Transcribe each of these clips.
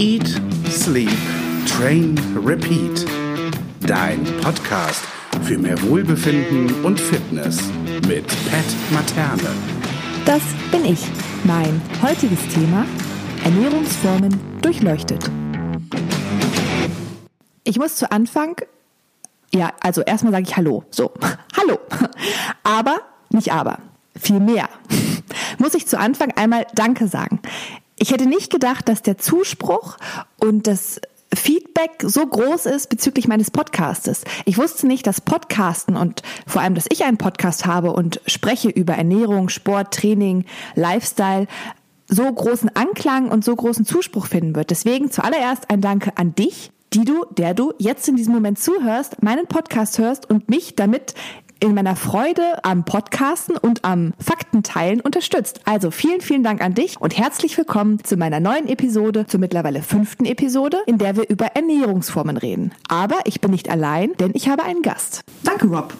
Eat, Sleep, Train, Repeat. Dein Podcast für mehr Wohlbefinden und Fitness mit Pat Materne. Das bin ich. Mein heutiges Thema: Ernährungsformen durchleuchtet. Ich muss zu Anfang, ja, also erstmal sage ich Hallo. So, Hallo. Aber, nicht aber, viel mehr. Muss ich zu Anfang einmal Danke sagen. Ich hätte nicht gedacht, dass der Zuspruch und das Feedback so groß ist bezüglich meines Podcastes. Ich wusste nicht, dass Podcasten und vor allem, dass ich einen Podcast habe und spreche über Ernährung, Sport, Training, Lifestyle, so großen Anklang und so großen Zuspruch finden wird. Deswegen zuallererst ein Danke an dich, die du, der du jetzt in diesem Moment zuhörst, meinen Podcast hörst und mich damit in meiner Freude am Podcasten und am Faktenteilen unterstützt. Also vielen, vielen Dank an dich und herzlich willkommen zu meiner neuen Episode, zur mittlerweile fünften Episode, in der wir über Ernährungsformen reden. Aber ich bin nicht allein, denn ich habe einen Gast. Danke, Rob.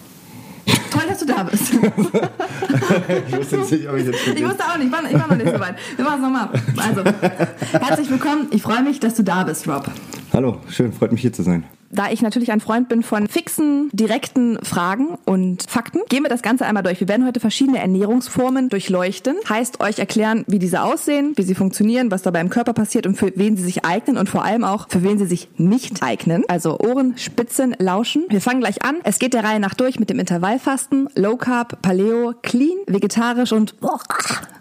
Toll, dass du da bist. ich wusste nicht, ob ich jetzt Ich wusste auch nicht, ich war, ich war noch nicht so weit. Wir machen es nochmal. Also, herzlich willkommen. Ich freue mich, dass du da bist, Rob. Hallo, schön, freut mich hier zu sein. Da ich natürlich ein Freund bin von fixen, direkten Fragen und Fakten, gehen wir das Ganze einmal durch. Wir werden heute verschiedene Ernährungsformen durchleuchten. Heißt euch erklären, wie diese aussehen, wie sie funktionieren, was dabei im Körper passiert und für wen sie sich eignen und vor allem auch, für wen sie sich nicht eignen. Also Ohren, Spitzen, Lauschen. Wir fangen gleich an. Es geht der Reihe nach durch mit dem Intervallfasten, Low Carb, Paleo, Clean, vegetarisch und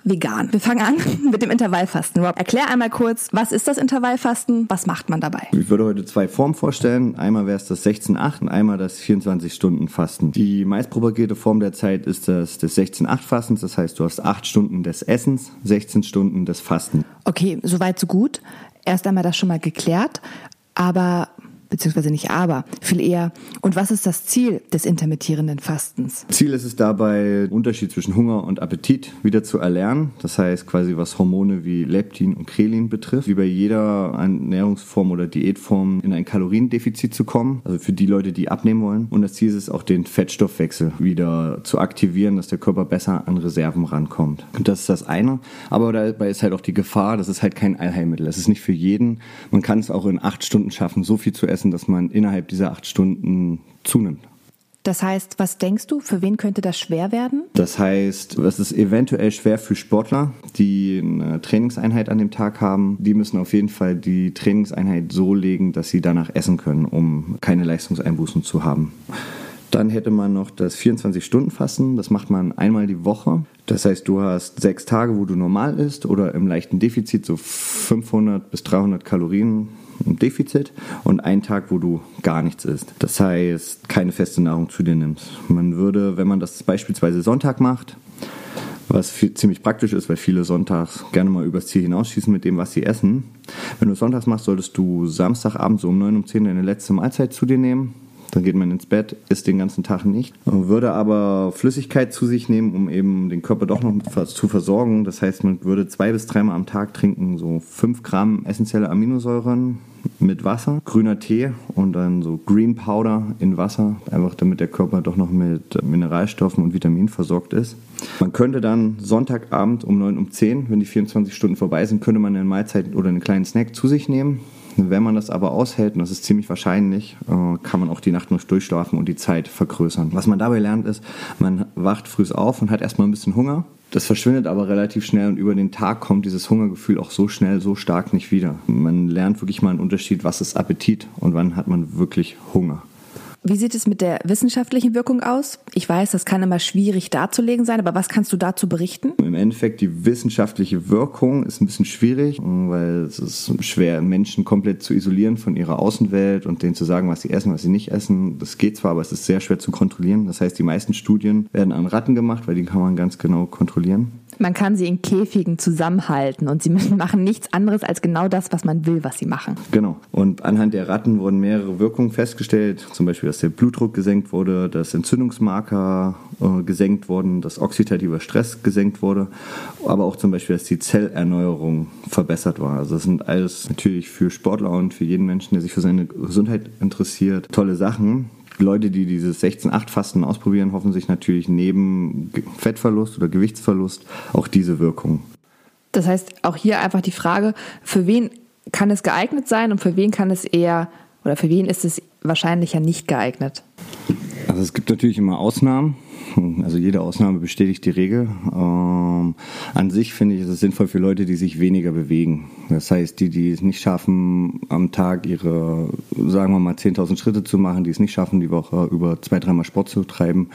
vegan. Wir fangen an mit dem Intervallfasten. Rob, erklär einmal kurz, was ist das Intervallfasten? Was macht man dabei? Ich würde heute zwei Formen vorstellen. Einmal wäre es das 16-8 und einmal das 24-Stunden-Fasten. Die meistpropagierte Form der Zeit ist das des 16-8-Fastens. Das heißt, du hast 8 Stunden des Essens, 16 Stunden des Fastens. Okay, soweit so gut. Erst einmal das schon mal geklärt. Aber beziehungsweise nicht aber, viel eher. Und was ist das Ziel des intermittierenden Fastens? Ziel ist es dabei, Unterschied zwischen Hunger und Appetit wieder zu erlernen. Das heißt quasi, was Hormone wie Leptin und Krelin betrifft. Wie bei jeder Ernährungsform oder Diätform in ein Kaloriendefizit zu kommen. Also für die Leute, die abnehmen wollen. Und das Ziel ist es auch, den Fettstoffwechsel wieder zu aktivieren, dass der Körper besser an Reserven rankommt. Und das ist das eine. Aber dabei ist halt auch die Gefahr, das ist halt kein Allheilmittel. Das ist nicht für jeden. Man kann es auch in acht Stunden schaffen, so viel zu essen essen, dass man innerhalb dieser acht Stunden zunimmt. Das heißt, was denkst du, für wen könnte das schwer werden? Das heißt, es ist eventuell schwer für Sportler, die eine Trainingseinheit an dem Tag haben. Die müssen auf jeden Fall die Trainingseinheit so legen, dass sie danach essen können, um keine Leistungseinbußen zu haben. Dann hätte man noch das 24-Stunden-Fasten. Das macht man einmal die Woche. Das heißt, du hast sechs Tage, wo du normal isst oder im leichten Defizit, so 500 bis 300 Kalorien Defizit und einen Tag, wo du gar nichts isst. Das heißt, keine feste Nahrung zu dir nimmst. Man würde, wenn man das beispielsweise Sonntag macht, was viel, ziemlich praktisch ist, weil viele sonntags gerne mal übers Ziel hinausschießen mit dem, was sie essen. Wenn du sonntags machst, solltest du Samstagabend so um 9, um 10 deine letzte Mahlzeit zu dir nehmen dann geht man ins Bett, isst den ganzen Tag nicht. Würde aber Flüssigkeit zu sich nehmen, um eben den Körper doch noch zu versorgen. Das heißt, man würde zwei bis dreimal am Tag trinken, so fünf Gramm essentielle Aminosäuren mit Wasser, grüner Tee und dann so Green Powder in Wasser, einfach damit der Körper doch noch mit Mineralstoffen und Vitaminen versorgt ist. Man könnte dann Sonntagabend um 9, um 10, wenn die 24 Stunden vorbei sind, könnte man eine Mahlzeit oder einen kleinen Snack zu sich nehmen. Wenn man das aber aushält, und das ist ziemlich wahrscheinlich, äh, kann man auch die Nacht noch durchschlafen und die Zeit vergrößern. Was man dabei lernt, ist, man wacht früh auf und hat erstmal ein bisschen Hunger. Das verschwindet aber relativ schnell und über den Tag kommt dieses Hungergefühl auch so schnell, so stark nicht wieder. Man lernt wirklich mal einen Unterschied, was ist Appetit und wann hat man wirklich Hunger. Wie sieht es mit der wissenschaftlichen Wirkung aus? Ich weiß, das kann immer schwierig darzulegen sein, aber was kannst du dazu berichten? Im Endeffekt, die wissenschaftliche Wirkung ist ein bisschen schwierig, weil es ist schwer, Menschen komplett zu isolieren von ihrer Außenwelt und denen zu sagen, was sie essen, was sie nicht essen. Das geht zwar, aber es ist sehr schwer zu kontrollieren. Das heißt, die meisten Studien werden an Ratten gemacht, weil die kann man ganz genau kontrollieren. Man kann sie in Käfigen zusammenhalten und sie machen nichts anderes als genau das, was man will, was sie machen. Genau. Und anhand der Ratten wurden mehrere Wirkungen festgestellt, zum Beispiel, dass der Blutdruck gesenkt wurde, dass Entzündungsmarker äh, gesenkt wurden, dass oxidativer Stress gesenkt wurde, aber auch zum Beispiel, dass die Zellerneuerung verbessert war. Also das sind alles natürlich für Sportler und für jeden Menschen, der sich für seine Gesundheit interessiert, tolle Sachen. Leute, die dieses 16-8-Fasten ausprobieren, hoffen sich natürlich neben Fettverlust oder Gewichtsverlust auch diese Wirkung. Das heißt, auch hier einfach die Frage, für wen kann es geeignet sein und für wen kann es eher oder für wen ist es wahrscheinlich ja nicht geeignet? Also es gibt natürlich immer Ausnahmen. Also jede Ausnahme bestätigt die Regel. Ähm, an sich finde ich, ist es sinnvoll für Leute, die sich weniger bewegen. Das heißt, die, die es nicht schaffen, am Tag ihre, sagen wir mal, 10.000 Schritte zu machen, die es nicht schaffen, die Woche über zwei, dreimal Sport zu treiben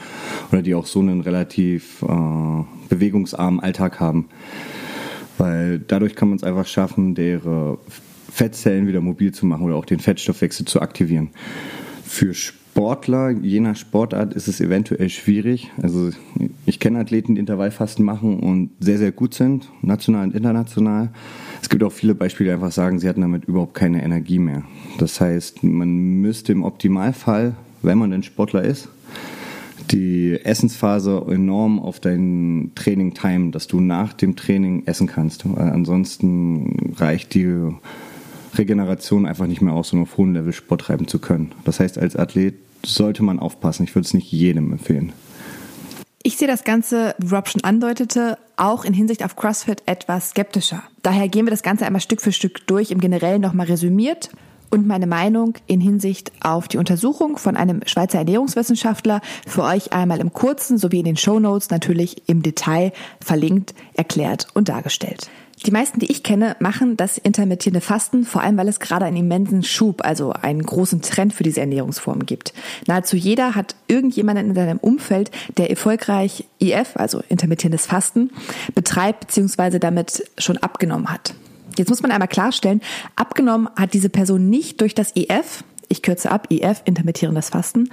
oder die auch so einen relativ äh, bewegungsarmen Alltag haben. Weil dadurch kann man es einfach schaffen, ihre Fettzellen wieder mobil zu machen oder auch den Fettstoffwechsel zu aktivieren. Für Sportler, je nach Sportart, ist es eventuell schwierig. Also ich kenne Athleten, die Intervallfasten machen und sehr, sehr gut sind, national und international. Es gibt auch viele Beispiele, die einfach sagen, sie hatten damit überhaupt keine Energie mehr. Das heißt, man müsste im Optimalfall, wenn man denn Sportler ist, die Essensphase enorm auf dein Training timen, dass du nach dem Training essen kannst. Weil ansonsten reicht die Regeneration einfach nicht mehr aus, um auf hohem Level Sport treiben zu können. Das heißt, als Athlet sollte man aufpassen. Ich würde es nicht jedem empfehlen. Ich sehe das Ganze, wie Rob schon andeutete, auch in Hinsicht auf CrossFit etwas skeptischer. Daher gehen wir das Ganze einmal Stück für Stück durch, im Generellen nochmal resümiert und meine Meinung in Hinsicht auf die Untersuchung von einem Schweizer Ernährungswissenschaftler für euch einmal im Kurzen sowie in den Show Notes natürlich im Detail verlinkt, erklärt und dargestellt. Die meisten, die ich kenne, machen das intermittierende Fasten, vor allem weil es gerade einen immensen Schub, also einen großen Trend für diese Ernährungsform gibt. Nahezu jeder hat irgendjemanden in seinem Umfeld, der erfolgreich IF, also intermittierendes Fasten, betreibt bzw. damit schon abgenommen hat. Jetzt muss man einmal klarstellen, abgenommen hat diese Person nicht durch das IF, ich kürze ab, IF, intermittierendes Fasten,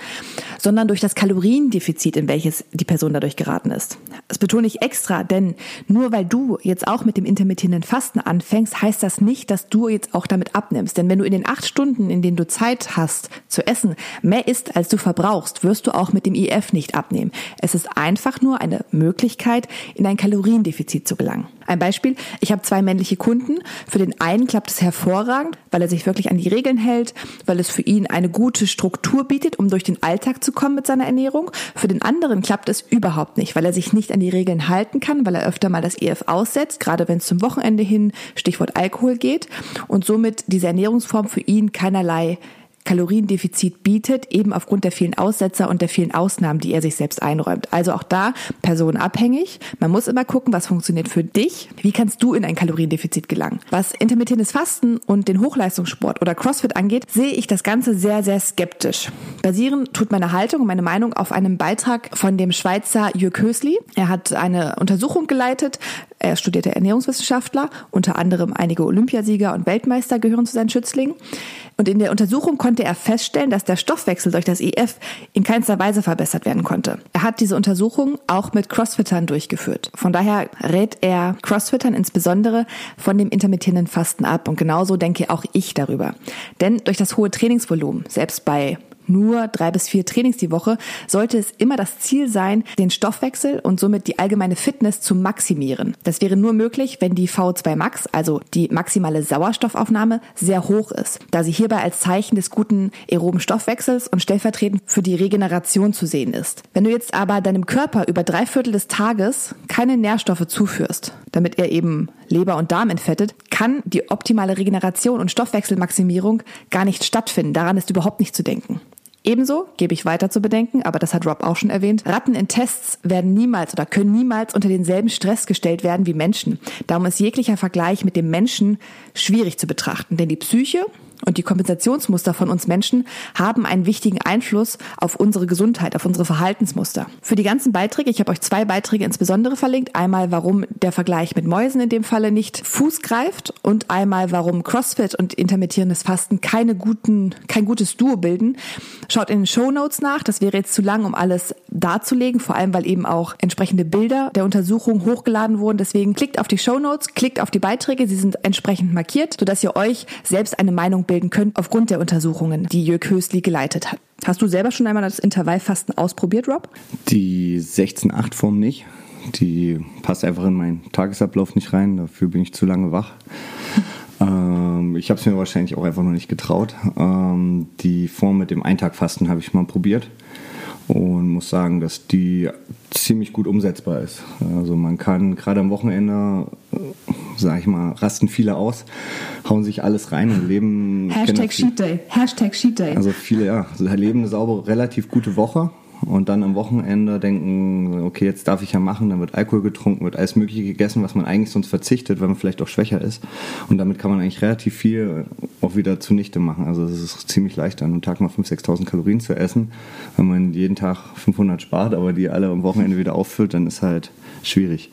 sondern durch das Kaloriendefizit, in welches die Person dadurch geraten ist. Das betone ich extra, denn nur weil du jetzt auch mit dem intermittierenden Fasten anfängst, heißt das nicht, dass du jetzt auch damit abnimmst. Denn wenn du in den acht Stunden, in denen du Zeit hast zu essen, mehr isst, als du verbrauchst, wirst du auch mit dem IF nicht abnehmen. Es ist einfach nur eine Möglichkeit, in ein Kaloriendefizit zu gelangen. Ein Beispiel, ich habe zwei männliche Kunden. Für den einen klappt es hervorragend, weil er sich wirklich an die Regeln hält, weil es für ihn eine gute Struktur bietet, um durch den Alltag zu kommen mit seiner Ernährung. Für den anderen klappt es überhaupt nicht, weil er sich nicht an die Regeln halten kann, weil er öfter mal das EF aussetzt, gerade wenn es zum Wochenende hin, Stichwort Alkohol geht und somit diese Ernährungsform für ihn keinerlei Kaloriendefizit bietet, eben aufgrund der vielen Aussetzer und der vielen Ausnahmen, die er sich selbst einräumt. Also auch da personenabhängig. Man muss immer gucken, was funktioniert für dich. Wie kannst du in ein Kaloriendefizit gelangen? Was intermittierendes Fasten und den Hochleistungssport oder CrossFit angeht, sehe ich das Ganze sehr, sehr skeptisch. Basieren tut meine Haltung und meine Meinung auf einem Beitrag von dem Schweizer Jörg Hösli. Er hat eine Untersuchung geleitet. Er studierte Ernährungswissenschaftler. Unter anderem einige Olympiasieger und Weltmeister gehören zu seinen Schützlingen. Und in der Untersuchung konnte er feststellen, dass der Stoffwechsel durch das EF in keinster Weise verbessert werden konnte. Er hat diese Untersuchung auch mit Crossfittern durchgeführt. Von daher rät er Crossfittern insbesondere von dem intermittierenden Fasten ab. Und genauso denke auch ich darüber. Denn durch das hohe Trainingsvolumen, selbst bei nur drei bis vier Trainings die Woche, sollte es immer das Ziel sein, den Stoffwechsel und somit die allgemeine Fitness zu maximieren. Das wäre nur möglich, wenn die V2 Max, also die maximale Sauerstoffaufnahme, sehr hoch ist, da sie hierbei als Zeichen des guten aeroben Stoffwechsels und stellvertretend für die Regeneration zu sehen ist. Wenn du jetzt aber deinem Körper über drei Viertel des Tages keine Nährstoffe zuführst, damit er eben Leber und Darm entfettet, kann die optimale Regeneration und Stoffwechselmaximierung gar nicht stattfinden. Daran ist überhaupt nicht zu denken. Ebenso gebe ich weiter zu bedenken, aber das hat Rob auch schon erwähnt, Ratten in Tests werden niemals oder können niemals unter denselben Stress gestellt werden wie Menschen. Darum ist jeglicher Vergleich mit dem Menschen schwierig zu betrachten, denn die Psyche und die Kompensationsmuster von uns Menschen haben einen wichtigen Einfluss auf unsere Gesundheit, auf unsere Verhaltensmuster. Für die ganzen Beiträge, ich habe euch zwei Beiträge insbesondere verlinkt. Einmal, warum der Vergleich mit Mäusen in dem Falle nicht Fuß greift und einmal, warum CrossFit und intermittierendes Fasten keine guten, kein gutes Duo bilden. Schaut in den Show Notes nach. Das wäre jetzt zu lang, um alles darzulegen, vor allem, weil eben auch entsprechende Bilder der Untersuchung hochgeladen wurden. Deswegen klickt auf die Show Notes, klickt auf die Beiträge. Sie sind entsprechend markiert, sodass ihr euch selbst eine Meinung bilden könnt aufgrund der Untersuchungen, die Jörg Hösli geleitet hat. Hast du selber schon einmal das Intervallfasten ausprobiert, Rob? Die 16-8-Form nicht. Die passt einfach in meinen Tagesablauf nicht rein. Dafür bin ich zu lange wach. ähm, ich habe es mir wahrscheinlich auch einfach noch nicht getraut. Ähm, die Form mit dem Eintagfasten habe ich mal probiert und muss sagen, dass die ziemlich gut umsetzbar ist. Also man kann gerade am Wochenende sag ich mal, rasten viele aus, hauen sich alles rein und leben. Hashtag Cheat Day. Hashtag Cheat Day. Also viele, ja, also leben eine saubere, relativ gute Woche und dann am Wochenende denken, okay, jetzt darf ich ja machen, dann wird Alkohol getrunken, wird alles Mögliche gegessen, was man eigentlich sonst verzichtet, weil man vielleicht auch schwächer ist. Und damit kann man eigentlich relativ viel auch wieder zunichte machen. Also es ist ziemlich leicht, an einem Tag mal 5.000, 6.000 Kalorien zu essen. Wenn man jeden Tag 500 spart, aber die alle am Wochenende wieder auffüllt, dann ist halt schwierig.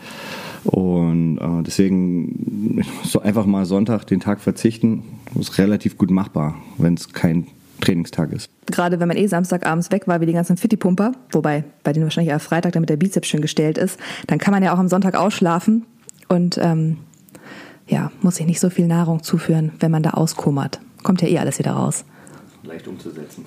Und äh, deswegen so einfach mal Sonntag den Tag verzichten, ist relativ gut machbar, wenn es kein Trainingstag ist. Gerade wenn man eh Samstagabends weg war, wie die ganzen Fitti-Pumper, wobei bei denen wahrscheinlich eher Freitag, damit der Bizeps schön gestellt ist, dann kann man ja auch am Sonntag ausschlafen und ähm, ja, muss sich nicht so viel Nahrung zuführen, wenn man da auskummert. Kommt ja eh alles wieder raus. Leicht umzusetzen.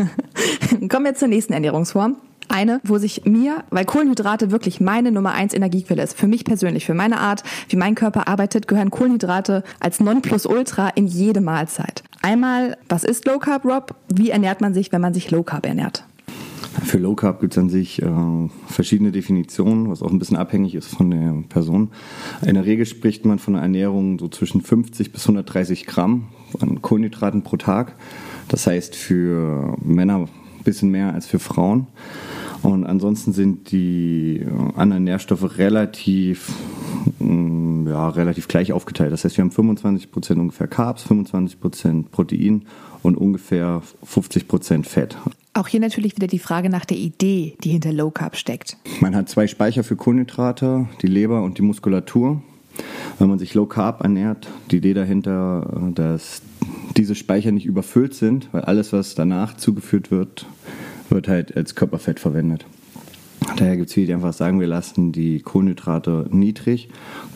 Kommen wir zur nächsten Ernährungsform. Eine, wo sich mir, weil Kohlenhydrate wirklich meine Nummer eins Energiequelle ist, für mich persönlich, für meine Art, wie mein Körper arbeitet, gehören Kohlenhydrate als Nonplusultra in jede Mahlzeit. Einmal, was ist Low Carb, Rob? Wie ernährt man sich, wenn man sich Low Carb ernährt? Für Low Carb gibt es an sich äh, verschiedene Definitionen, was auch ein bisschen abhängig ist von der Person. In der Regel spricht man von einer Ernährung so zwischen 50 bis 130 Gramm an Kohlenhydraten pro Tag. Das heißt für Männer ein bisschen mehr als für Frauen. Und ansonsten sind die äh, anderen Nährstoffe relativ, mm, ja, relativ gleich aufgeteilt. Das heißt, wir haben 25% ungefähr Carbs, 25% Protein und ungefähr 50% Fett. Auch hier natürlich wieder die Frage nach der Idee, die hinter Low Carb steckt. Man hat zwei Speicher für Kohlenhydrate, die Leber und die Muskulatur. Wenn man sich Low Carb ernährt, die Idee dahinter, äh, dass diese Speicher nicht überfüllt sind, weil alles, was danach zugeführt wird, wird halt als Körperfett verwendet. Daher gibt es viele, die einfach sagen, wir lassen die Kohlenhydrate niedrig,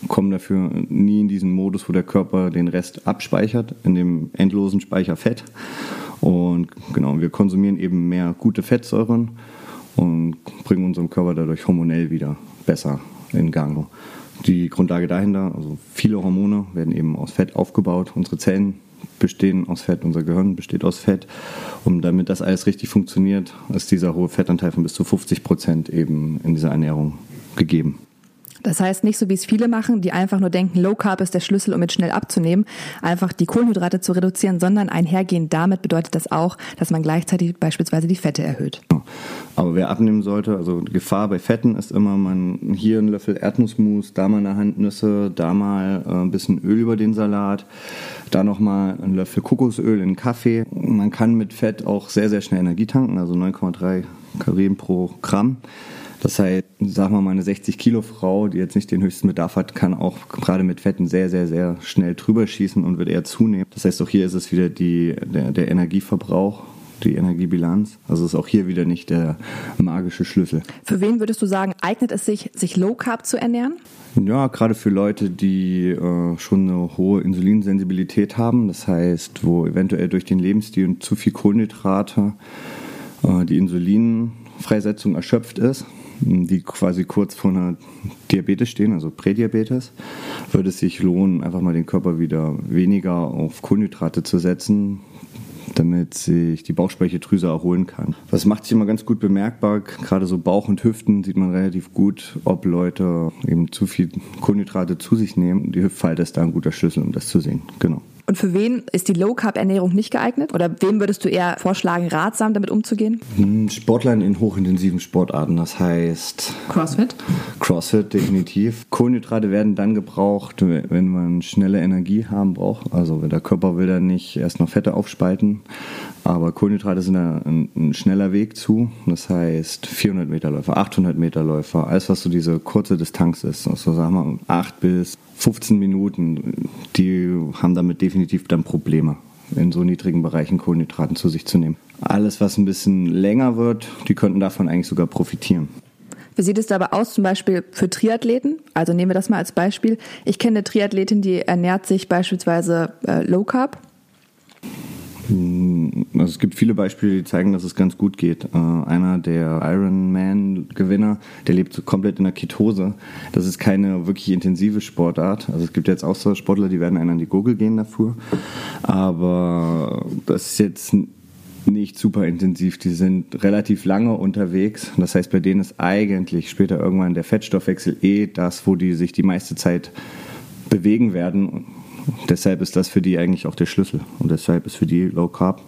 kommen dafür nie in diesen Modus, wo der Körper den Rest abspeichert, in dem endlosen Speicher Fett. Und genau, wir konsumieren eben mehr gute Fettsäuren und bringen unserem Körper dadurch hormonell wieder besser in Gang. Die Grundlage dahinter, also viele Hormone werden eben aus Fett aufgebaut. Unsere Zellen bestehen aus Fett, unser Gehirn besteht aus Fett. Und damit das alles richtig funktioniert, ist dieser hohe Fettanteil von bis zu 50 Prozent eben in dieser Ernährung gegeben. Das heißt nicht so, wie es viele machen, die einfach nur denken, Low Carb ist der Schlüssel, um jetzt schnell abzunehmen, einfach die Kohlenhydrate zu reduzieren, sondern einhergehend damit bedeutet das auch, dass man gleichzeitig beispielsweise die Fette erhöht. Aber wer abnehmen sollte, also Gefahr bei Fetten ist immer, man hier einen Löffel Erdnussmus, da mal eine Hand Nüsse, da mal äh, ein bisschen Öl über den Salat, da nochmal einen Löffel Kokosöl in Kaffee. Man kann mit Fett auch sehr, sehr schnell Energie tanken, also 9,3 Kalorien pro Gramm. Das heißt, sagen wir mal, eine 60 Kilo Frau, die jetzt nicht den höchsten Bedarf hat, kann auch gerade mit Fetten sehr, sehr, sehr schnell drüber schießen und wird eher zunehmen. Das heißt, auch hier ist es wieder die, der, der Energieverbrauch die Energiebilanz. Also ist auch hier wieder nicht der magische Schlüssel. Für wen würdest du sagen, eignet es sich, sich Low Carb zu ernähren? Ja, gerade für Leute, die äh, schon eine hohe Insulinsensibilität haben, das heißt, wo eventuell durch den Lebensstil und zu viel Kohlenhydrate äh, die Insulinfreisetzung erschöpft ist, die quasi kurz vor einer Diabetes stehen, also Prädiabetes, würde es sich lohnen, einfach mal den Körper wieder weniger auf Kohlenhydrate zu setzen, damit sich die Bauchspeicheldrüse erholen kann. Das macht sich immer ganz gut bemerkbar. Gerade so Bauch und Hüften sieht man relativ gut, ob Leute eben zu viel Kohlenhydrate zu sich nehmen. Die Hüftfalte ist da ein guter Schlüssel, um das zu sehen. Genau. Und für wen ist die Low Carb Ernährung nicht geeignet? Oder wem würdest du eher vorschlagen, ratsam damit umzugehen? Hm, Sportlern in hochintensiven Sportarten, das heißt CrossFit. CrossFit definitiv. Kohlenhydrate werden dann gebraucht, wenn man schnelle Energie haben braucht. Also der Körper will dann nicht erst noch Fette aufspalten, aber Kohlenhydrate sind da ein, ein schneller Weg zu. Das heißt 400 Meter Läufer, 800 Meter Läufer, alles was so diese kurze Distanz ist, also sagen wir 8 bis 15 Minuten, die haben damit definitiv dann Probleme, in so niedrigen Bereichen Kohlenhydraten zu sich zu nehmen. Alles, was ein bisschen länger wird, die könnten davon eigentlich sogar profitieren. Wie sieht es dabei aus, zum Beispiel für Triathleten? Also nehmen wir das mal als Beispiel. Ich kenne eine Triathletin, die ernährt sich beispielsweise äh, Low Carb also es gibt viele Beispiele, die zeigen, dass es ganz gut geht. Äh, einer der Ironman-Gewinner, der lebt komplett in der Ketose. Das ist keine wirklich intensive Sportart. Also es gibt jetzt auch Sportler, die werden einen an die Gurgel gehen dafür. Aber das ist jetzt nicht super intensiv. Die sind relativ lange unterwegs. Das heißt, bei denen ist eigentlich später irgendwann der Fettstoffwechsel eh das, wo die sich die meiste Zeit bewegen werden. Deshalb ist das für die eigentlich auch der Schlüssel. Und deshalb ist für die Low Carb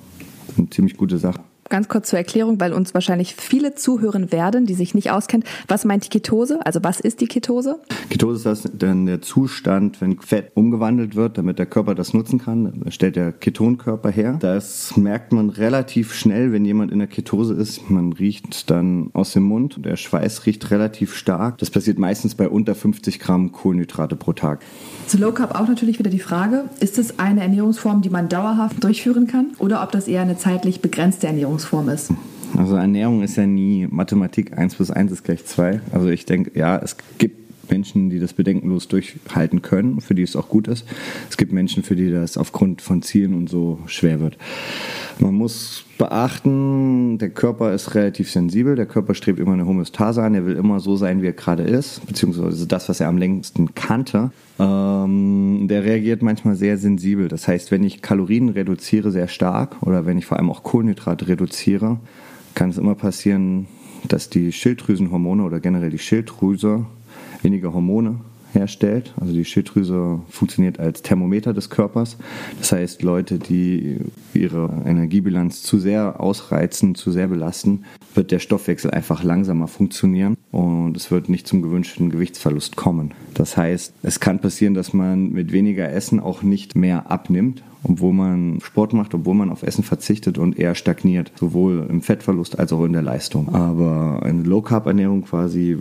eine ziemlich gute Sache. Ganz kurz zur Erklärung, weil uns wahrscheinlich viele zuhören werden, die sich nicht auskennen. Was meint die Ketose? Also was ist die Ketose? Ketose ist dann der Zustand, wenn Fett umgewandelt wird, damit der Körper das nutzen kann. Da stellt der Ketonkörper her. Das merkt man relativ schnell, wenn jemand in der Ketose ist. Man riecht dann aus dem Mund. Der Schweiß riecht relativ stark. Das passiert meistens bei unter 50 Gramm Kohlenhydrate pro Tag. Zu Low Carb auch natürlich wieder die Frage, ist es eine Ernährungsform, die man dauerhaft durchführen kann oder ob das eher eine zeitlich begrenzte Ernährungsform Ernährungsform ist. Also Ernährung ist ja nie Mathematik, 1 plus 1 ist gleich 2. Also ich denke, ja, es gibt Menschen, die das bedenkenlos durchhalten können, für die es auch gut ist. Es gibt Menschen, für die das aufgrund von Zielen und so schwer wird. Man muss beachten, der Körper ist relativ sensibel, der Körper strebt immer eine Homöostase an, er will immer so sein, wie er gerade ist, beziehungsweise das, was er am längsten kannte. Ähm, der reagiert manchmal sehr sensibel. Das heißt, wenn ich Kalorien reduziere sehr stark oder wenn ich vor allem auch Kohlenhydrate reduziere, kann es immer passieren, dass die Schilddrüsenhormone oder generell die Schilddrüse weniger Hormone herstellt. Also die Schilddrüse funktioniert als Thermometer des Körpers. Das heißt, Leute, die ihre Energiebilanz zu sehr ausreizen, zu sehr belasten, wird der Stoffwechsel einfach langsamer funktionieren und es wird nicht zum gewünschten Gewichtsverlust kommen. Das heißt, es kann passieren, dass man mit weniger Essen auch nicht mehr abnimmt, obwohl man Sport macht, obwohl man auf Essen verzichtet und eher stagniert, sowohl im Fettverlust als auch in der Leistung. Aber eine Low-Carb-Ernährung quasi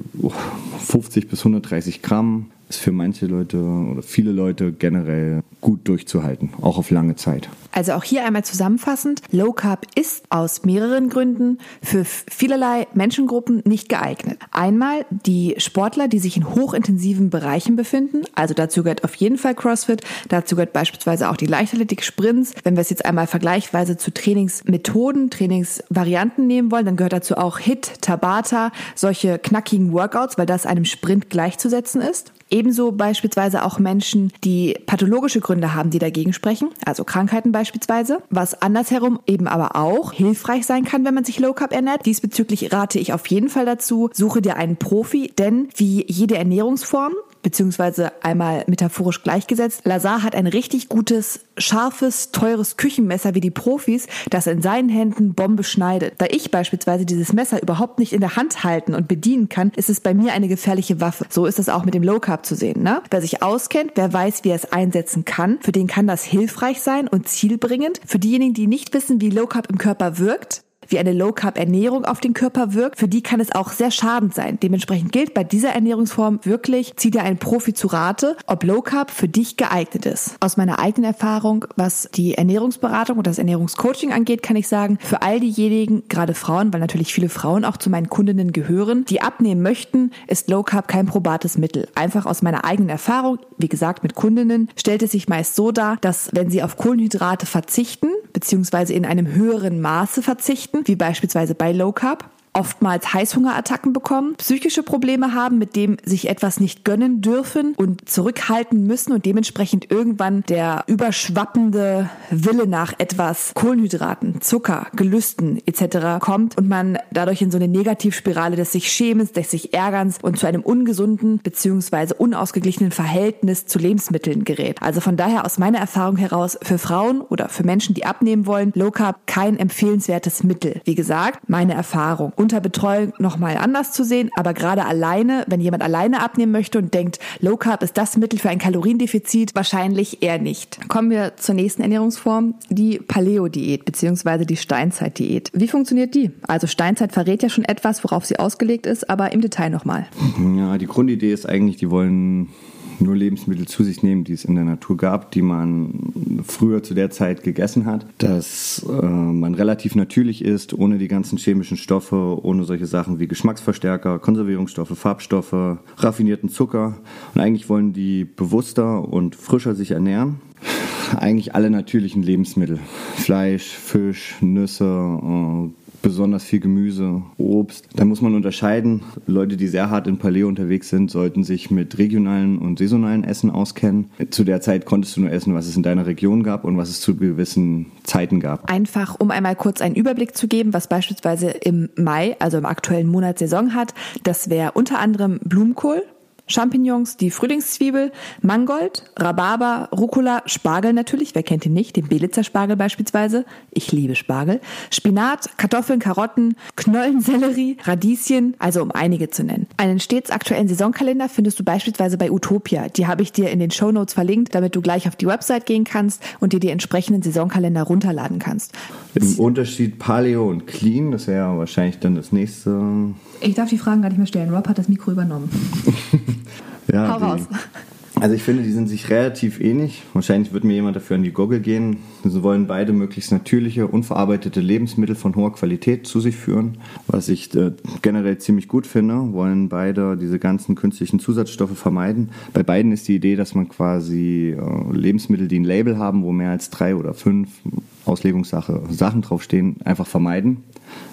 50 bis 130 Gramm ist für manche Leute oder viele Leute generell gut durchzuhalten, auch auf lange Zeit. Also auch hier einmal zusammenfassend, Low Carb ist aus mehreren Gründen für vielerlei Menschengruppen nicht geeignet. Einmal die Sportler, die sich in hochintensiven Bereichen befinden, also dazu gehört auf jeden Fall CrossFit, dazu gehört beispielsweise auch die Leichtathletik Sprints. Wenn wir es jetzt einmal vergleichsweise zu Trainingsmethoden, Trainingsvarianten nehmen wollen, dann gehört dazu auch HIT, Tabata, solche knackigen Workouts, weil das einem Sprint gleichzusetzen ist. Ebenso beispielsweise auch Menschen, die pathologische Gründe haben, die dagegen sprechen, also Krankheiten beispielsweise, was andersherum eben aber auch hilfreich sein kann, wenn man sich Low Carb ernährt. Diesbezüglich rate ich auf jeden Fall dazu, suche dir einen Profi, denn wie jede Ernährungsform beziehungsweise einmal metaphorisch gleichgesetzt. Lazar hat ein richtig gutes, scharfes, teures Küchenmesser wie die Profis, das in seinen Händen Bombe schneidet. Da ich beispielsweise dieses Messer überhaupt nicht in der Hand halten und bedienen kann, ist es bei mir eine gefährliche Waffe. So ist es auch mit dem Low Carb zu sehen. Ne? Wer sich auskennt, wer weiß, wie er es einsetzen kann, für den kann das hilfreich sein und zielbringend. Für diejenigen, die nicht wissen, wie Low Carb im Körper wirkt, wie eine Low-Carb-Ernährung auf den Körper wirkt, für die kann es auch sehr schadend sein. Dementsprechend gilt bei dieser Ernährungsform wirklich, zieh dir einen Profi zu Rate, ob Low-Carb für dich geeignet ist. Aus meiner eigenen Erfahrung, was die Ernährungsberatung und das Ernährungscoaching angeht, kann ich sagen, für all diejenigen, gerade Frauen, weil natürlich viele Frauen auch zu meinen Kundinnen gehören, die abnehmen möchten, ist Low-Carb kein probates Mittel. Einfach aus meiner eigenen Erfahrung, wie gesagt, mit Kundinnen, stellt es sich meist so dar, dass wenn sie auf Kohlenhydrate verzichten, beziehungsweise in einem höheren Maße verzichten, wie beispielsweise bei Low Carb, oftmals Heißhungerattacken bekommen, psychische Probleme haben, mit dem sich etwas nicht gönnen dürfen und zurückhalten müssen und dementsprechend irgendwann der überschwappende Wille nach etwas Kohlenhydraten, Zucker, Gelüsten etc. kommt und man dadurch in so eine Negativspirale des sich Schämens, des sich Ärgerns und zu einem ungesunden bzw. unausgeglichenen Verhältnis zu Lebensmitteln gerät. Also von daher aus meiner Erfahrung heraus für Frauen oder für Menschen, die abnehmen wollen, Low Carb kein empfehlenswertes Mittel. Wie gesagt, meine Erfahrung unter Betreuung nochmal anders zu sehen, aber gerade alleine, wenn jemand alleine abnehmen möchte und denkt, Low Carb ist das Mittel für ein Kaloriendefizit, wahrscheinlich eher nicht. Kommen wir zur nächsten Ernährungsform, die Paleo-Diät bzw. die Steinzeit-Diät. Wie funktioniert die? Also Steinzeit verrät ja schon etwas, worauf sie ausgelegt ist, aber im Detail nochmal. Ja, die Grundidee ist eigentlich, die wollen nur Lebensmittel zu sich nehmen, die es in der Natur gab, die man früher zu der Zeit gegessen hat, dass äh, man relativ natürlich ist, ohne die ganzen chemischen Stoffe, ohne solche Sachen wie Geschmacksverstärker, Konservierungsstoffe, Farbstoffe, raffinierten Zucker. Und eigentlich wollen die bewusster und frischer sich ernähren eigentlich alle natürlichen Lebensmittel. Fleisch, Fisch, Nüsse, äh, besonders viel Gemüse, Obst. Da muss man unterscheiden. Leute, die sehr hart in Paleo unterwegs sind, sollten sich mit regionalen und saisonalen Essen auskennen. Zu der Zeit konntest du nur essen, was es in deiner Region gab und was es zu gewissen Zeiten gab. Einfach, um einmal kurz einen Überblick zu geben, was beispielsweise im Mai, also im aktuellen Monat Saison hat. Das wäre unter anderem Blumenkohl, Champignons, die Frühlingszwiebel, Mangold, Rhabarber, Rucola, Spargel natürlich, wer kennt ihn nicht, den Belitzer Spargel beispielsweise, ich liebe Spargel, Spinat, Kartoffeln, Karotten, Knollensellerie, Radieschen, also um einige zu nennen. Einen stets aktuellen Saisonkalender findest du beispielsweise bei Utopia, die habe ich dir in den Show Notes verlinkt, damit du gleich auf die Website gehen kannst und dir die entsprechenden Saisonkalender runterladen kannst. Im Unterschied Paleo und Clean, das wäre wahrscheinlich dann das nächste. Ich darf die Fragen gar nicht mehr stellen, Rob hat das Mikro übernommen. Ja, Hau raus. Also ich finde, die sind sich relativ ähnlich. Wahrscheinlich wird mir jemand dafür an die Goggle gehen. Sie wollen beide möglichst natürliche, unverarbeitete Lebensmittel von hoher Qualität zu sich führen, was ich äh, generell ziemlich gut finde. Wollen beide diese ganzen künstlichen Zusatzstoffe vermeiden. Bei beiden ist die Idee, dass man quasi äh, Lebensmittel, die ein Label haben, wo mehr als drei oder fünf Auslegungssache Sachen draufstehen, einfach vermeiden,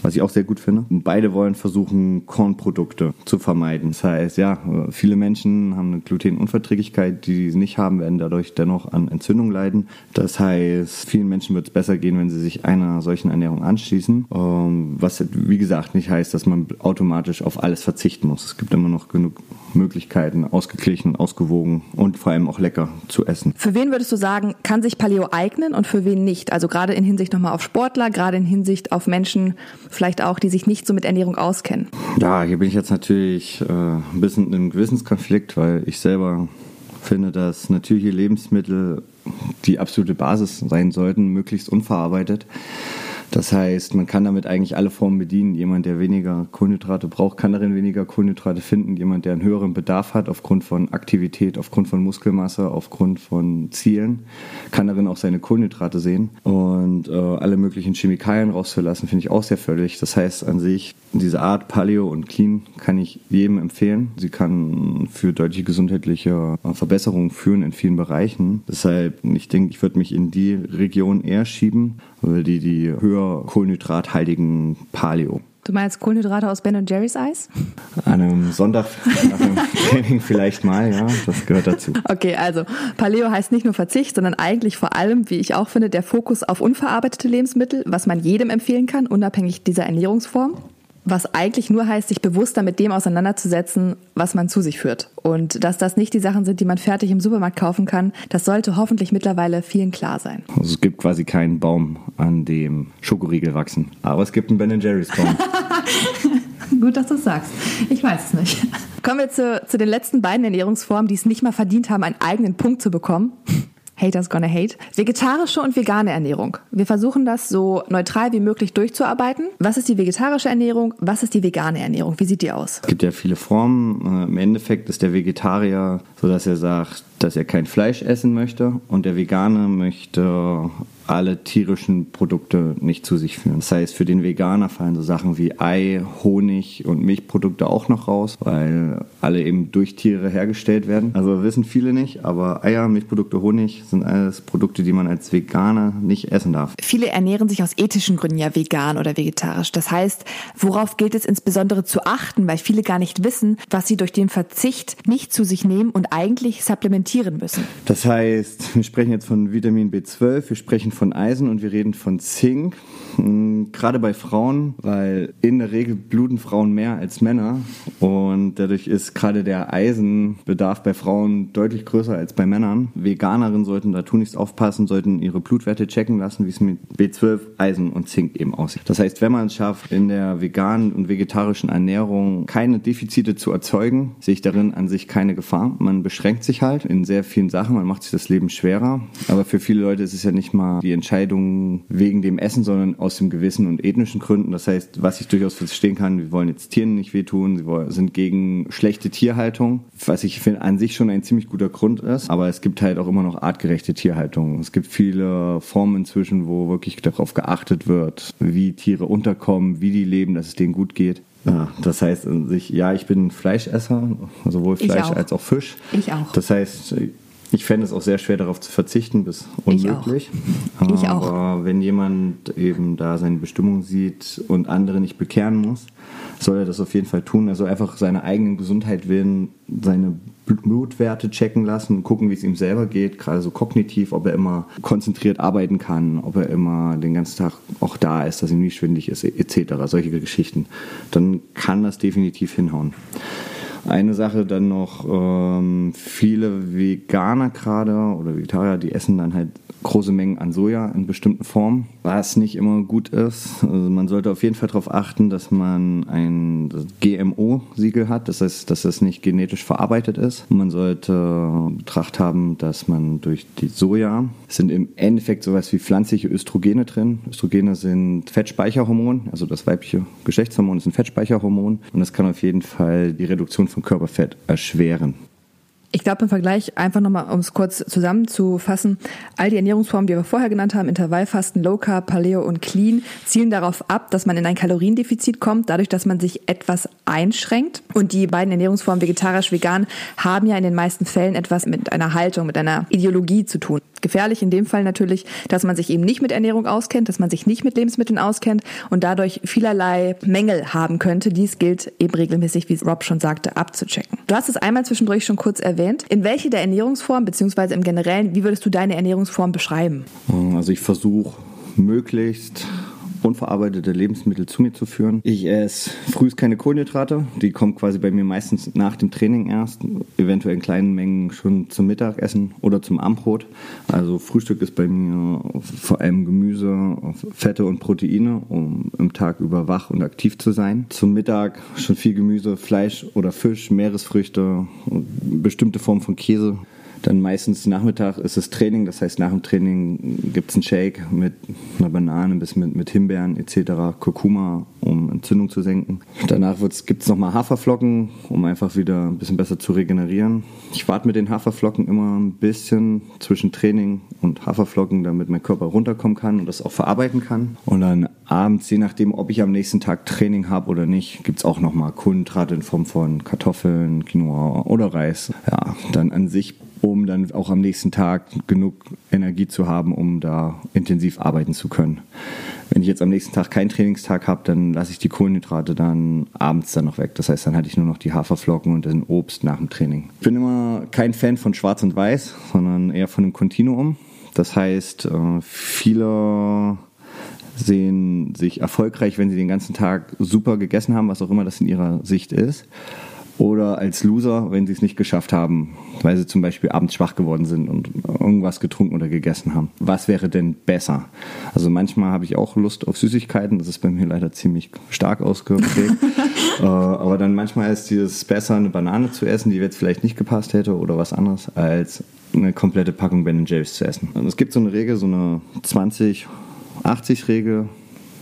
was ich auch sehr gut finde. Beide wollen versuchen, Kornprodukte zu vermeiden. Das heißt, ja, viele Menschen haben eine Glutenunverträglichkeit, die sie nicht haben, werden dadurch dennoch an Entzündung leiden. Das heißt, vielen Menschen wird es besser gehen, wenn sie sich einer solchen Ernährung anschließen. Ähm, Was, wie gesagt, nicht heißt, dass man automatisch auf alles verzichten muss. Es gibt immer noch genug Möglichkeiten, ausgeglichen, ausgewogen und vor allem auch lecker zu essen. Für wen würdest du sagen, kann sich Paleo eignen und für wen nicht? Also gerade in Hinsicht nochmal auf Sportler, gerade in Hinsicht auf Menschen, vielleicht auch, die sich nicht so mit Ernährung auskennen. Ja, hier bin ich jetzt natürlich äh, ein bisschen in einem Gewissenskonflikt, weil ich selber finde, dass natürliche Lebensmittel die absolute Basis sein sollten, möglichst unverarbeitet. Das heißt, man kann damit eigentlich alle Formen bedienen. Jemand, der weniger Kohlenhydrate braucht, kann darin weniger Kohlenhydrate finden. Jemand, der einen höheren Bedarf hat aufgrund von Aktivität, aufgrund von Muskelmasse, aufgrund von Zielen, kann darin auch seine Kohlenhydrate sehen. Und äh, alle möglichen Chemikalien rauszulassen, finde ich auch sehr förderlich. Das heißt an sich, diese Art Paleo und Clean kann ich jedem empfehlen. Sie kann für deutliche gesundheitliche äh, Verbesserungen führen in vielen Bereichen. Deshalb, ich denke, ich würde mich in die Region eher schieben, weil die die höher kohlenhydrathaltigen Paleo. Du meinst Kohlenhydrate aus Ben Jerry's Eis? An einem Sonntag nach einem Training vielleicht mal, ja, das gehört dazu. Okay, also Paleo heißt nicht nur Verzicht, sondern eigentlich vor allem, wie ich auch finde, der Fokus auf unverarbeitete Lebensmittel, was man jedem empfehlen kann, unabhängig dieser Ernährungsform. Was eigentlich nur heißt, sich bewusster mit dem auseinanderzusetzen, was man zu sich führt. Und dass das nicht die Sachen sind, die man fertig im Supermarkt kaufen kann, das sollte hoffentlich mittlerweile vielen klar sein. Also es gibt quasi keinen Baum, an dem Schokoriegel wachsen. Aber es gibt einen Ben Jerry's Baum. Gut, dass du es sagst. Ich weiß es nicht. Kommen wir zu, zu den letzten beiden Ernährungsformen, die es nicht mal verdient haben, einen eigenen Punkt zu bekommen. Haters gonna hate. Vegetarische und vegane Ernährung. Wir versuchen das so neutral wie möglich durchzuarbeiten. Was ist die vegetarische Ernährung? Was ist die vegane Ernährung? Wie sieht die aus? Es gibt ja viele Formen. Äh, Im Endeffekt ist der Vegetarier so, dass er sagt, dass er kein Fleisch essen möchte und der Veganer möchte alle tierischen Produkte nicht zu sich führen. Das heißt, für den Veganer fallen so Sachen wie Ei, Honig und Milchprodukte auch noch raus, weil alle eben durch Tiere hergestellt werden. Also wissen viele nicht, aber Eier, Milchprodukte, Honig sind alles Produkte, die man als Veganer nicht essen darf. Viele ernähren sich aus ethischen Gründen ja vegan oder vegetarisch. Das heißt, worauf gilt es insbesondere zu achten, weil viele gar nicht wissen, was sie durch den Verzicht nicht zu sich nehmen und eigentlich supplementieren müssen. Das heißt, wir sprechen jetzt von Vitamin B12, wir sprechen von Eisen und wir reden von Zink. Hm, Gerade bei Frauen, weil in der Regel bluten Frauen mehr als Männer und dadurch ist gerade der Eisenbedarf bei Frauen deutlich größer als bei Männern. Veganerinnen sollten da tunlichst aufpassen, sollten ihre Blutwerte checken lassen, wie es mit B12, Eisen und Zink eben aussieht. Das heißt, wenn man es schafft, in der veganen und vegetarischen Ernährung keine Defizite zu erzeugen, sehe ich darin an sich keine Gefahr. Man beschränkt sich halt in sehr vielen Sachen, man macht sich das Leben schwerer. Aber für viele Leute ist es ja nicht mal die Entscheidung wegen dem Essen, sondern aus dem Gewissen und ethnischen Gründen. Das heißt, was ich durchaus verstehen kann, wir wollen jetzt Tieren nicht wehtun, sie sind gegen schlechte Tierhaltung, was ich finde an sich schon ein ziemlich guter Grund ist. Aber es gibt halt auch immer noch artgerechte Tierhaltung. Es gibt viele Formen inzwischen, wo wirklich darauf geachtet wird, wie Tiere unterkommen, wie die leben, dass es denen gut geht. Ja, das heißt an sich, ja, ich bin Fleischesser, sowohl Ich Fleisch auch. als auch Fisch. Ich auch. Das heißt, ich fände es auch sehr schwer darauf zu verzichten, bis Ich auch. unmöglich. Ich auch. Aber wenn jemand eben da seine Bestimmung sieht und andere nicht bekehren muss, soll er das auf jeden Fall tun. Also einfach seine eigenen Gesundheit willen, seine Bl- Blutwerte checken lassen, gucken, wie es ihm selber geht, gerade so kognitiv, ob er immer konzentriert arbeiten kann, ob er immer den ganzen Tag auch da ist, dass ihm nie schwindig ist, etc. Solche Geschichten. Dann kann das definitiv hinhauen. Eine Sache dann noch, ähm, viele Veganer gerade oder Vegetarier, die essen dann halt große Mengen an Soja in bestimmten Formen, was nicht immer gut ist. Also man sollte auf jeden Fall darauf achten, dass man ein GMO-Siegel hat, das heißt, dass es nicht genetisch verarbeitet ist. Man sollte Betracht haben, dass man durch die Soja sind im Endeffekt sowas wie pflanzliche Östrogene drin. Östrogene sind Fettspeicherhormon, also das weibliche Geschlechtshormon ist ein Fettspeicherhormon und das kann auf jeden Fall die Reduktion von Körperfett erschweren. Ich glaube im Vergleich einfach nochmal, um es kurz zusammenzufassen, all die Ernährungsformen, die wir vorher genannt haben, Intervallfasten, Low Carb, Paleo und Clean, zielen darauf ab, dass man in ein Kaloriendefizit kommt, dadurch, dass man sich etwas einschränkt. Und die beiden Ernährungsformen vegetarisch, vegan haben ja in den meisten Fällen etwas mit einer Haltung, mit einer Ideologie zu tun. Gefährlich in dem Fall natürlich, dass man sich eben nicht mit Ernährung auskennt, dass man sich nicht mit Lebensmitteln auskennt und dadurch vielerlei Mängel haben könnte. Dies gilt eben regelmäßig, wie Rob schon sagte, abzuchecken. Du hast es einmal zwischendurch schon kurz erwähnt. In welche der Ernährungsformen, beziehungsweise im Generellen, wie würdest du deine Ernährungsform beschreiben? Also ich versuche möglichst unverarbeitete Lebensmittel zu mir zu führen. Ich esse frühst keine Kohlenhydrate, die kommen quasi bei mir meistens nach dem Training erst, eventuell in kleinen Mengen schon zum Mittagessen oder zum Abendbrot. Also Frühstück ist bei mir vor allem Gemüse, Fette und Proteine, um im Tag über wach und aktiv zu sein. Zum Mittag schon viel Gemüse, Fleisch oder Fisch, Meeresfrüchte, bestimmte Formen von Käse. Dann meistens Nachmittag ist es Training, das heißt nach dem Training gibt es einen Shake mit einer Banane bis mit, mit Himbeeren etc., Kurkuma, um Entzündung zu senken. Danach gibt es nochmal Haferflocken, um einfach wieder ein bisschen besser zu regenerieren. Ich warte mit den Haferflocken immer ein bisschen zwischen Training und Haferflocken, damit mein Körper runterkommen kann und das auch verarbeiten kann. Und dann abends, je nachdem, ob ich am nächsten Tag Training habe oder nicht, gibt es auch nochmal Kohlenhydrate in Form von Kartoffeln, Quinoa oder Reis. Ja, dann an sich um dann auch am nächsten Tag genug Energie zu haben, um da intensiv arbeiten zu können. Wenn ich jetzt am nächsten Tag keinen Trainingstag habe, dann lasse ich die Kohlenhydrate dann abends dann noch weg. Das heißt, dann hatte ich nur noch die Haferflocken und den Obst nach dem Training. Ich bin immer kein Fan von Schwarz und Weiß, sondern eher von einem Kontinuum. Das heißt, äh, viele sehen sich erfolgreich, wenn sie den ganzen Tag super gegessen haben, was auch immer das in ihrer Sicht ist oder als Loser, wenn sie es nicht geschafft haben, weil sie zum Beispiel abends schwach geworden sind und irgendwas getrunken oder gegessen haben. Was wäre denn besser? Also manchmal habe ich auch Lust auf Süßigkeiten, das ist bei mir leider ziemlich stark ausgeprägt. äh, aber dann manchmal ist dieses besser, eine Banane zu essen, die jetzt vielleicht nicht gepasst hätte oder was anderes, als eine komplette Packung Ben Jerry's zu essen. Und es gibt so eine Regel, so eine 20-80-Regel,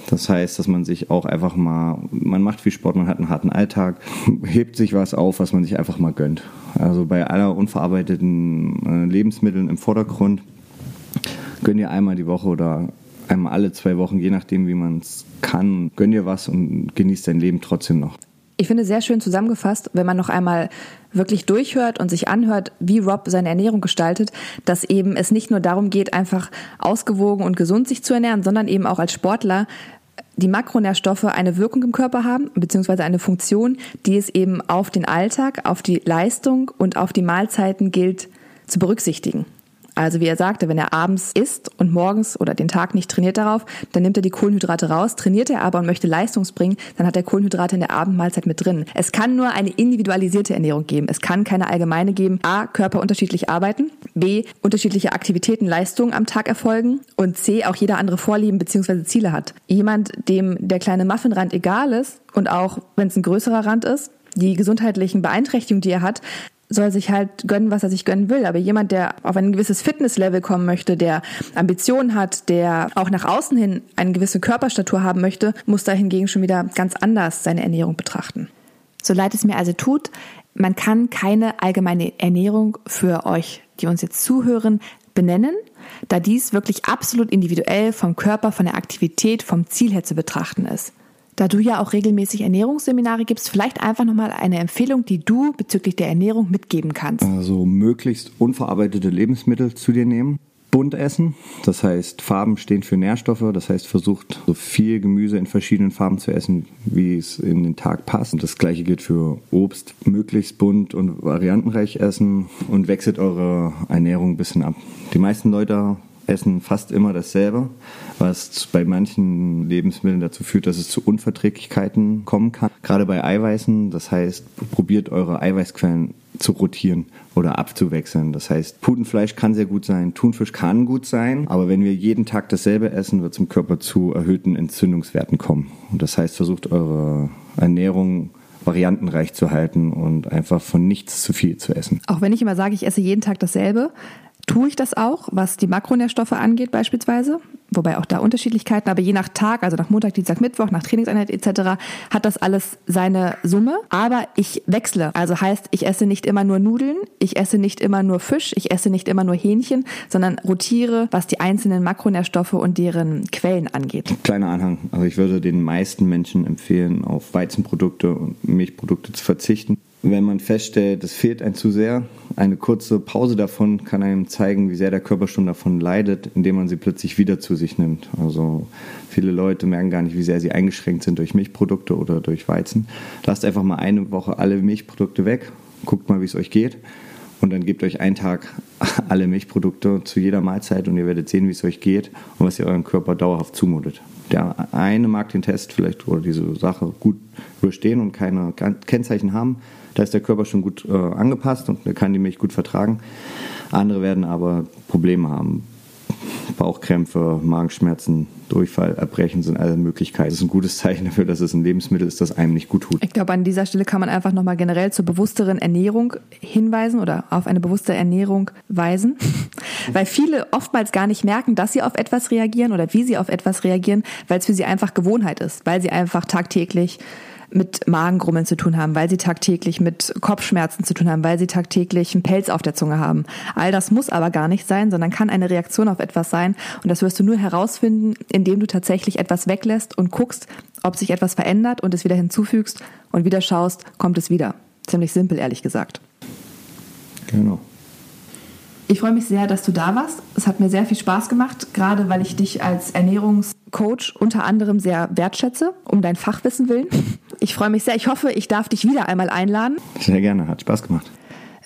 das heißt, dass man sich auch einfach mal, man macht viel Sport, man hat einen harten Alltag, hebt sich was auf, was man sich einfach mal gönnt. Also bei aller unverarbeiteten äh, Lebensmitteln im Vordergrund gönn dir einmal die Woche oder einmal alle zwei Wochen, je nachdem, wie man es kann, gönn dir was und genießt dein Leben trotzdem noch. Ich finde sehr schön zusammengefasst, wenn man noch einmal wirklich durchhört und sich anhört, wie Rob seine Ernährung gestaltet, dass eben es nicht nur darum geht, einfach ausgewogen und gesund sich zu ernähren, sondern eben auch als Sportler die Makronährstoffe eine Wirkung im Körper haben, beziehungsweise eine Funktion, die es eben auf den Alltag, auf die Leistung und auf die Mahlzeiten gilt zu berücksichtigen. Also wie er sagte, wenn er abends isst und morgens oder den Tag nicht trainiert darauf, dann nimmt er die Kohlenhydrate raus. Trainiert er aber und möchte Leistung bringen, dann hat er Kohlenhydrate in der Abendmahlzeit mit drin. Es kann nur eine individualisierte Ernährung geben. Es kann keine allgemeine geben. A, Körper unterschiedlich arbeiten. B, unterschiedliche Aktivitäten, Leistungen am Tag erfolgen. Und C, auch jeder andere Vorlieben bzw. Ziele hat. Jemand, dem der kleine Muffinrand egal ist und auch wenn es ein größerer Rand ist, die gesundheitlichen Beeinträchtigungen, die er hat, soll sich halt gönnen, was er sich gönnen will. Aber jemand, der auf ein gewisses Fitnesslevel kommen möchte, der Ambitionen hat, der auch nach außen hin eine gewisse Körperstatur haben möchte, muss da hingegen schon wieder ganz anders seine Ernährung betrachten. So leid es mir also tut, man kann keine allgemeine Ernährung für euch, die uns jetzt zuhören, benennen, da dies wirklich absolut individuell vom Körper, von der Aktivität, vom Ziel her zu betrachten ist. Da du ja auch regelmäßig Ernährungsseminare gibst, vielleicht einfach nochmal eine Empfehlung, die du bezüglich der Ernährung mitgeben kannst. Also möglichst unverarbeitete Lebensmittel zu dir nehmen. Bunt essen, das heißt Farben stehen für Nährstoffe, das heißt versucht so viel Gemüse in verschiedenen Farben zu essen, wie es in den Tag passt. Und das gleiche gilt für Obst, möglichst bunt und variantenreich essen und wechselt eure Ernährung ein bisschen ab. Die meisten Leute essen fast immer dasselbe, was bei manchen Lebensmitteln dazu führt, dass es zu Unverträglichkeiten kommen kann. Gerade bei Eiweißen, das heißt, probiert eure Eiweißquellen zu rotieren oder abzuwechseln. Das heißt, Putenfleisch kann sehr gut sein, Thunfisch kann gut sein, aber wenn wir jeden Tag dasselbe essen, wird es im Körper zu erhöhten Entzündungswerten kommen. Und das heißt, versucht eure Ernährung variantenreich zu halten und einfach von nichts zu viel zu essen. Auch wenn ich immer sage, ich esse jeden Tag dasselbe, tue ich das auch, was die Makronährstoffe angeht beispielsweise, wobei auch da Unterschiedlichkeiten, aber je nach Tag, also nach Montag, Dienstag, Mittwoch, nach Trainingseinheit etc., hat das alles seine Summe. Aber ich wechsle, also heißt, ich esse nicht immer nur Nudeln, ich esse nicht immer nur Fisch, ich esse nicht immer nur Hähnchen, sondern rotiere, was die einzelnen Makronährstoffe und deren Quellen angeht. Kleiner Anhang, also ich würde den meisten Menschen empfehlen, auf Weizenprodukte und Milchprodukte zu verzichten. Wenn man feststellt, es fehlt ein zu sehr, eine kurze Pause davon kann einem zeigen, wie sehr der Körper schon davon leidet, indem man sie plötzlich wieder zu sich nimmt. Also viele Leute merken gar nicht, wie sehr sie eingeschränkt sind durch Milchprodukte oder durch Weizen. Lasst einfach mal eine Woche alle Milchprodukte weg, guckt mal, wie es euch geht und dann gebt euch einen Tag alle Milchprodukte zu jeder Mahlzeit und ihr werdet sehen, wie es euch geht und was ihr eurem Körper dauerhaft zumutet. Der eine mag den Test vielleicht oder diese Sache gut überstehen und keine Kennzeichen haben. Da ist der Körper schon gut äh, angepasst und kann die Milch gut vertragen. Andere werden aber Probleme haben. Bauchkrämpfe, Magenschmerzen, Durchfall, Erbrechen sind alle Möglichkeiten. Das ist ein gutes Zeichen dafür, dass es ein Lebensmittel ist, das einem nicht gut tut. Ich glaube, an dieser Stelle kann man einfach nochmal generell zur bewussteren Ernährung hinweisen oder auf eine bewusste Ernährung weisen. Weil viele oftmals gar nicht merken, dass sie auf etwas reagieren oder wie sie auf etwas reagieren, weil es für sie einfach Gewohnheit ist, weil sie einfach tagtäglich mit Magengrummeln zu tun haben, weil sie tagtäglich mit Kopfschmerzen zu tun haben, weil sie tagtäglich einen Pelz auf der Zunge haben. All das muss aber gar nicht sein, sondern kann eine Reaktion auf etwas sein. Und das wirst du nur herausfinden, indem du tatsächlich etwas weglässt und guckst, ob sich etwas verändert und es wieder hinzufügst und wieder schaust, kommt es wieder. Ziemlich simpel, ehrlich gesagt. Genau. Ich freue mich sehr, dass du da warst. Es hat mir sehr viel Spaß gemacht, gerade weil ich dich als Ernährungscoach unter anderem sehr wertschätze, um dein Fachwissen willen. Ich freue mich sehr. Ich hoffe, ich darf dich wieder einmal einladen. Sehr gerne, hat Spaß gemacht.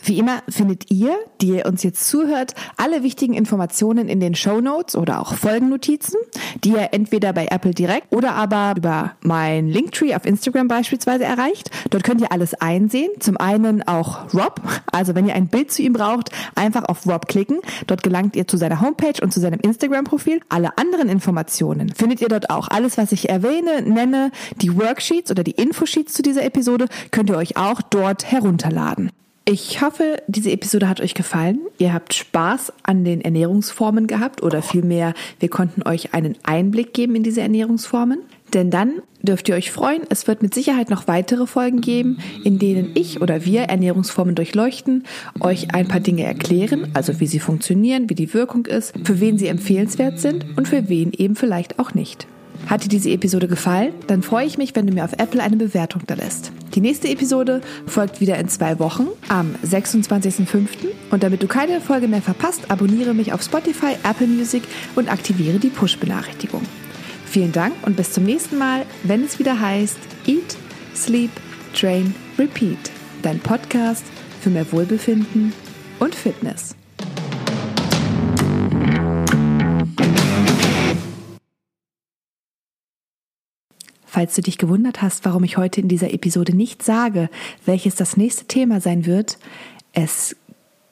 Wie immer findet ihr, die ihr uns jetzt zuhört, alle wichtigen Informationen in den Show Notes oder auch Folgennotizen, die ihr entweder bei Apple direkt oder aber über mein Linktree auf Instagram beispielsweise erreicht. Dort könnt ihr alles einsehen. Zum einen auch Rob, also wenn ihr ein Bild zu ihm braucht, einfach auf Rob klicken. Dort gelangt ihr zu seiner Homepage und zu seinem Instagram-Profil. Alle anderen Informationen findet ihr dort auch. Alles, was ich erwähne, nenne, die Worksheets oder die Infosheets zu dieser Episode, könnt ihr euch auch dort herunterladen. Ich hoffe, diese Episode hat euch gefallen. Ihr habt Spaß an den Ernährungsformen gehabt oder vielmehr, wir konnten euch einen Einblick geben in diese Ernährungsformen. Denn dann dürft ihr euch freuen, es wird mit Sicherheit noch weitere Folgen geben, in denen ich oder wir Ernährungsformen durchleuchten, euch ein paar Dinge erklären, also wie sie funktionieren, wie die Wirkung ist, für wen sie empfehlenswert sind und für wen eben vielleicht auch nicht. Hat dir diese Episode gefallen? Dann freue ich mich, wenn du mir auf Apple eine Bewertung da lässt. Die nächste Episode folgt wieder in zwei Wochen am 26.05. Und damit du keine Folge mehr verpasst, abonniere mich auf Spotify, Apple Music und aktiviere die Push-Benachrichtigung. Vielen Dank und bis zum nächsten Mal, wenn es wieder heißt Eat, Sleep, Train, Repeat. Dein Podcast für mehr Wohlbefinden und Fitness. Falls du dich gewundert hast, warum ich heute in dieser Episode nicht sage, welches das nächste Thema sein wird, es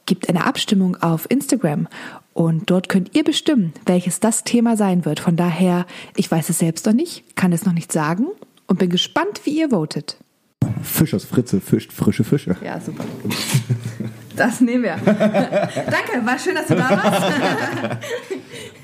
gibt eine Abstimmung auf Instagram und dort könnt ihr bestimmen, welches das Thema sein wird. Von daher, ich weiß es selbst noch nicht, kann es noch nicht sagen und bin gespannt, wie ihr votet. Fisch aus Fritze fischt frische Fische. Ja, super. Das nehmen wir. Danke, war schön, dass du da warst.